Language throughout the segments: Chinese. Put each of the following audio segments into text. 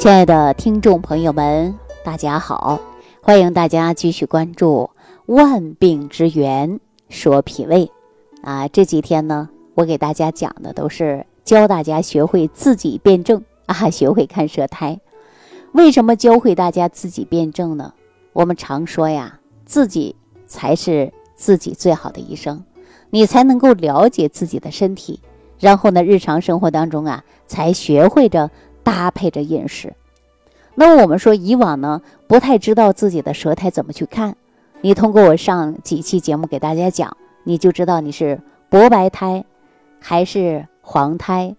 亲爱的听众朋友们，大家好！欢迎大家继续关注《万病之源说脾胃》啊。这几天呢，我给大家讲的都是教大家学会自己辩证啊，学会看舌苔。为什么教会大家自己辩证呢？我们常说呀，自己才是自己最好的医生，你才能够了解自己的身体，然后呢，日常生活当中啊，才学会着。搭配着饮食，那我们说以往呢不太知道自己的舌苔怎么去看，你通过我上几期节目给大家讲，你就知道你是薄白苔，还是黄苔，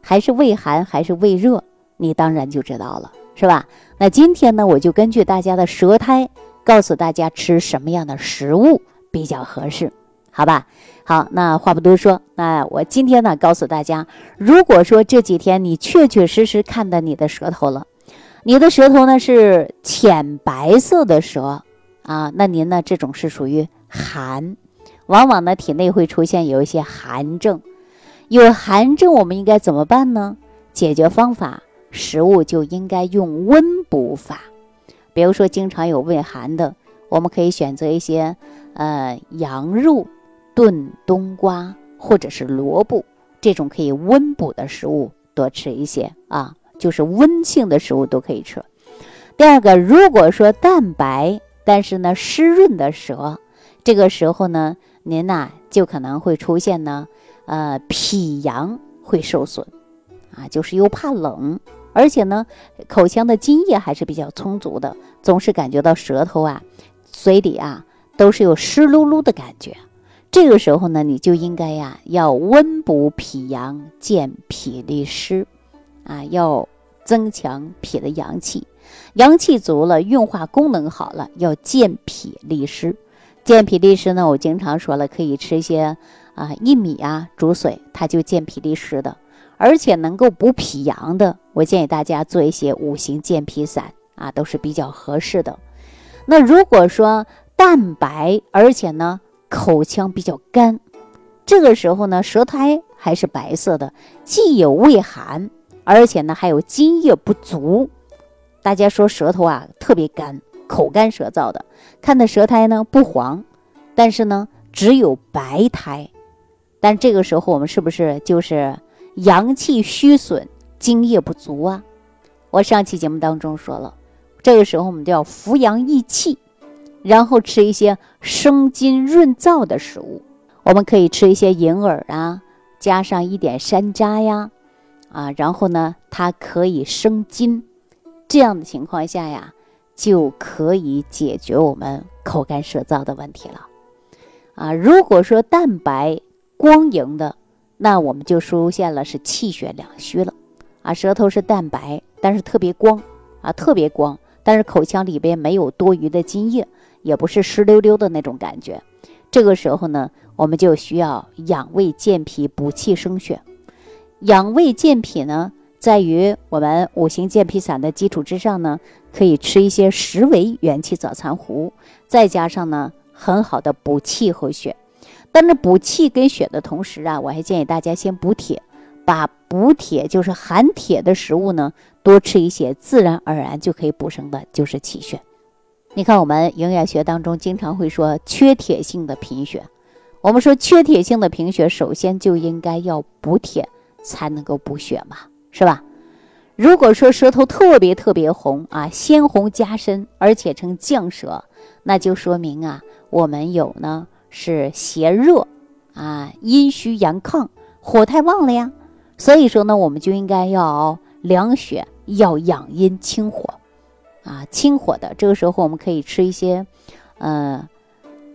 还是胃寒还是胃热，你当然就知道了，是吧？那今天呢，我就根据大家的舌苔，告诉大家吃什么样的食物比较合适。好吧，好，那话不多说，那我今天呢，告诉大家，如果说这几天你确确实实看到你的舌头了，你的舌头呢是浅白色的舌啊，那您呢这种是属于寒，往往呢体内会出现有一些寒症，有寒症我们应该怎么办呢？解决方法，食物就应该用温补法，比如说经常有胃寒的，我们可以选择一些呃羊肉。炖冬瓜或者是萝卜这种可以温补的食物多吃一些啊，就是温性的食物都可以吃。第二个，如果说蛋白但是呢湿润的舌，这个时候呢，您呐就可能会出现呢，呃脾阳会受损啊，就是又怕冷，而且呢口腔的津液还是比较充足的，总是感觉到舌头啊、嘴里啊都是有湿漉漉的感觉。这个时候呢，你就应该呀，要温补脾阳，健脾利湿，啊，要增强脾的阳气，阳气足了，运化功能好了，要健脾利湿。健脾利湿呢，我经常说了，可以吃一些啊薏米啊煮水，它就健脾利湿的，而且能够补脾阳的，我建议大家做一些五行健脾散啊，都是比较合适的。那如果说蛋白，而且呢。口腔比较干，这个时候呢，舌苔还是白色的，既有胃寒，而且呢还有津液不足。大家说舌头啊特别干，口干舌燥的，看的舌苔呢不黄，但是呢只有白苔。但这个时候我们是不是就是阳气虚损，津液不足啊？我上期节目当中说了，这个时候我们就要扶阳益气。然后吃一些生津润燥的食物，我们可以吃一些银耳啊，加上一点山楂呀，啊，然后呢，它可以生津，这样的情况下呀，就可以解决我们口干舌燥的问题了。啊，如果说蛋白光莹的，那我们就出现了是气血两虚了。啊，舌头是淡白，但是特别光，啊，特别光，但是口腔里边没有多余的津液。也不是湿溜溜的那种感觉，这个时候呢，我们就需要养胃健脾、补气生血。养胃健脾呢，在于我们五行健脾散的基础之上呢，可以吃一些十味元气早餐糊，再加上呢很好的补气和血。但是补气跟血的同时啊，我还建议大家先补铁，把补铁就是含铁的食物呢多吃一些，自然而然就可以补生的，就是气血。你看，我们营养学当中经常会说缺铁性的贫血。我们说缺铁性的贫血，首先就应该要补铁，才能够补血嘛，是吧？如果说舌头特别特别红啊，鲜红加深，而且呈绛舌，那就说明啊，我们有呢是邪热啊，阴虚阳亢，火太旺了呀。所以说呢，我们就应该要凉血，要养阴清火。啊，清火的这个时候，我们可以吃一些，呃，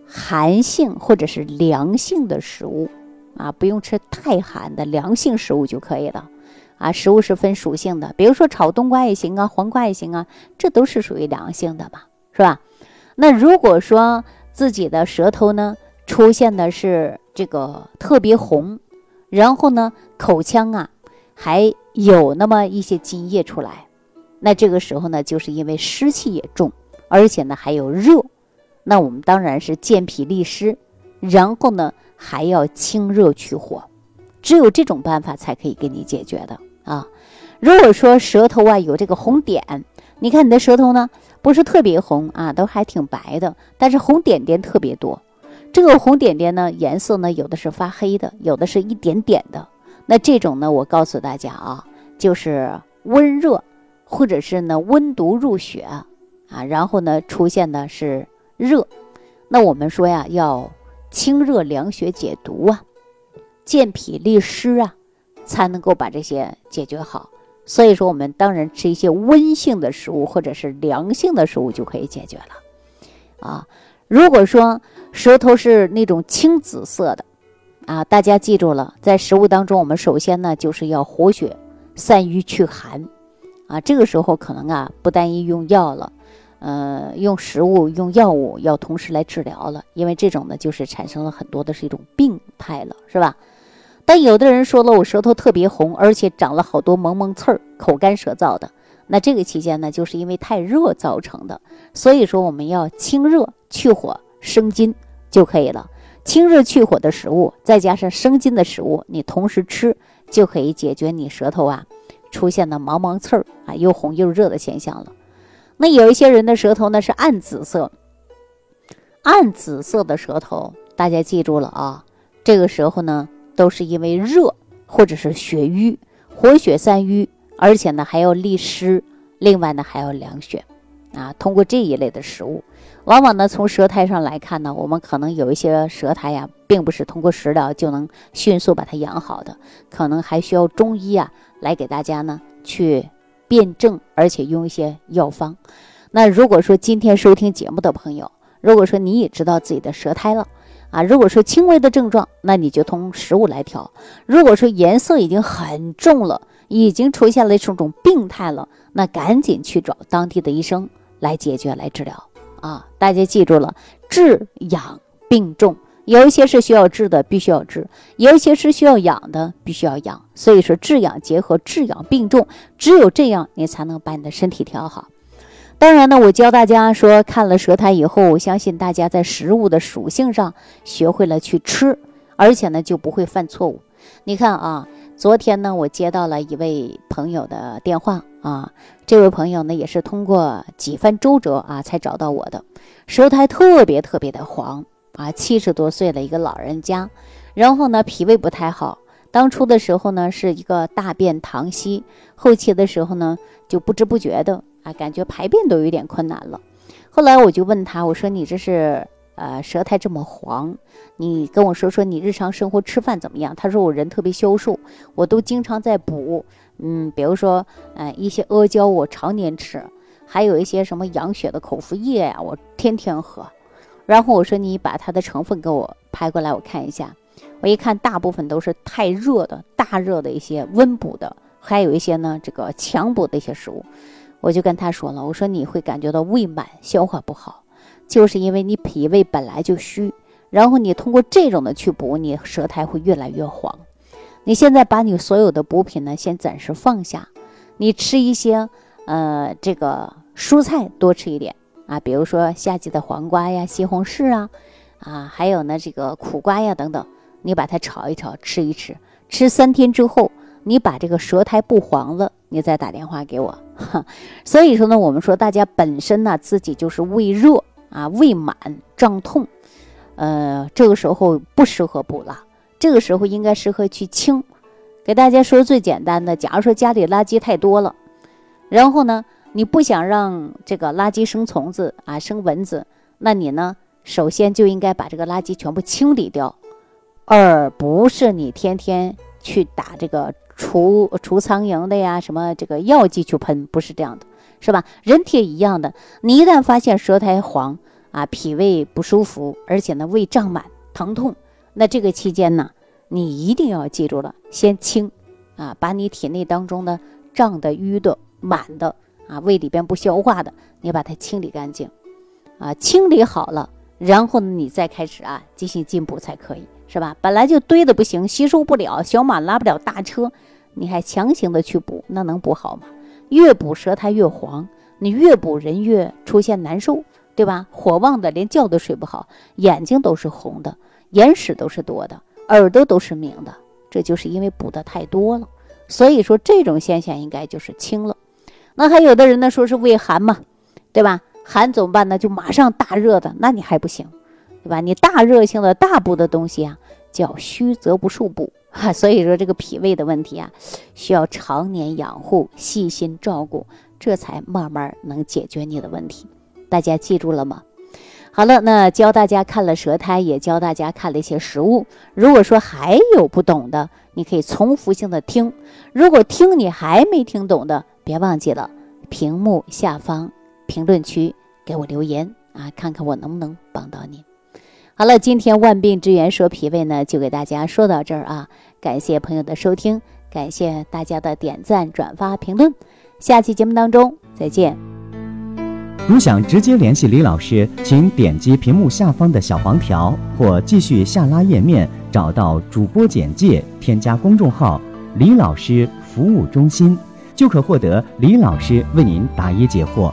寒性或者是凉性的食物，啊，不用吃太寒的凉性食物就可以了。啊，食物是分属性的，比如说炒冬瓜也行啊，黄瓜也行啊，这都是属于凉性的嘛，是吧？那如果说自己的舌头呢出现的是这个特别红，然后呢口腔啊还有那么一些津液出来。那这个时候呢，就是因为湿气也重，而且呢还有热，那我们当然是健脾利湿，然后呢还要清热去火，只有这种办法才可以给你解决的啊。如果说舌头啊有这个红点，你看你的舌头呢不是特别红啊，都还挺白的，但是红点点特别多。这个红点点呢颜色呢有的是发黑的，有的是一点点的。那这种呢，我告诉大家啊，就是温热，或者是呢温毒入血啊，然后呢出现的是热。那我们说呀，要清热凉血解毒啊，健脾利湿啊，才能够把这些解决好。所以说，我们当然吃一些温性的食物或者是凉性的食物就可以解决了啊。如果说舌头是那种青紫色的啊，大家记住了，在食物当中，我们首先呢就是要活血散瘀祛寒啊。这个时候可能啊，不单一用药了，呃，用食物用药物要同时来治疗了，因为这种呢就是产生了很多的是一种病态了，是吧？但有的人说了，我舌头特别红，而且长了好多蒙蒙刺儿，口干舌燥的。那这个期间呢，就是因为太热造成的。所以说，我们要清热去火生津就可以了。清热去火的食物，再加上生津的食物，你同时吃就可以解决你舌头啊出现的芒芒刺儿啊又红又热的现象了。那有一些人的舌头呢是暗紫色，暗紫色的舌头，大家记住了啊，这个时候呢。都是因为热或者是血瘀，活血散瘀，而且呢还要利湿，另外呢还要凉血，啊，通过这一类的食物，往往呢从舌苔上来看呢，我们可能有一些舌苔呀，并不是通过食疗就能迅速把它养好的，可能还需要中医啊来给大家呢去辨证，而且用一些药方。那如果说今天收听节目的朋友，如果说你也知道自己的舌苔了。啊，如果说轻微的症状，那你就通食物来调；如果说颜色已经很重了，已经出现了这种病态了，那赶紧去找当地的医生来解决、来治疗。啊，大家记住了，治养并重，有一些是需要治的，必须要治；有一些是需要养的，必须要养。所以说，治养结合，治养并重，只有这样，你才能把你的身体调好。当然呢，我教大家说，看了舌苔以后，我相信大家在食物的属性上学会了去吃，而且呢就不会犯错误。你看啊，昨天呢我接到了一位朋友的电话啊，这位朋友呢也是通过几番周折啊才找到我的，舌苔特别特别的黄啊，七十多岁的一个老人家，然后呢脾胃不太好，当初的时候呢是一个大便溏稀，后期的时候呢就不知不觉的。啊，感觉排便都有点困难了。后来我就问他，我说你这是呃舌苔这么黄，你跟我说说你日常生活吃饭怎么样？他说我人特别消瘦，我都经常在补，嗯，比如说呃一些阿胶我常年吃，还有一些什么养血的口服液呀，我天天喝。然后我说你把它的成分给我拍过来，我看一下。我一看，大部分都是太热的、大热的一些温补的，还有一些呢这个强补的一些食物。我就跟他说了，我说你会感觉到胃满、消化不好，就是因为你脾胃本来就虚，然后你通过这种的去补，你舌苔会越来越黄。你现在把你所有的补品呢，先暂时放下，你吃一些呃这个蔬菜多吃一点啊，比如说夏季的黄瓜呀、西红柿啊，啊还有呢这个苦瓜呀等等，你把它炒一炒吃一吃，吃三天之后，你把这个舌苔不黄了。你再打电话给我，所以说呢，我们说大家本身呢自己就是胃热啊，胃满胀痛，呃，这个时候不适合补了，这个时候应该适合去清。给大家说最简单的，假如说家里垃圾太多了，然后呢，你不想让这个垃圾生虫子啊，生蚊子，那你呢，首先就应该把这个垃圾全部清理掉，而不是你天天去打这个。除除苍蝇的呀，什么这个药剂去喷，不是这样的，是吧？人体一样的，你一旦发现舌苔黄啊，脾胃不舒服，而且呢胃胀满、疼痛，那这个期间呢，你一定要记住了，先清啊，把你体内当中的胀的、淤的、满的啊，胃里边不消化的，你把它清理干净啊，清理好了，然后，你再开始啊进行进补才可以，是吧？本来就堆的不行，吸收不了，小马拉不了大车。你还强行的去补，那能补好吗？越补舌苔越黄，你越补人越出现难受，对吧？火旺的连觉都睡不好，眼睛都是红的，眼屎都是多的，耳朵都是明的，这就是因为补的太多了。所以说这种现象应该就是轻了。那还有的人呢说是胃寒嘛，对吧？寒怎么办呢？就马上大热的，那你还不行，对吧？你大热性的大补的东西啊，叫虚则不数补哈。所以说这个脾胃的问题啊，需要常年养护、细心照顾，这才慢慢能解决你的问题。大家记住了吗？好了，那教大家看了舌苔，也教大家看了一些食物。如果说还有不懂的，你可以重复性的听。如果听你还没听懂的，别忘记了屏幕下方评论区给我留言啊，看看我能不能帮到你。好了，今天万病之源说脾胃呢，就给大家说到这儿啊。感谢朋友的收听，感谢大家的点赞、转发、评论。下期节目当中再见。如想直接联系李老师，请点击屏幕下方的小黄条，或继续下拉页面找到主播简介，添加公众号“李老师服务中心”，就可获得李老师为您答疑解惑。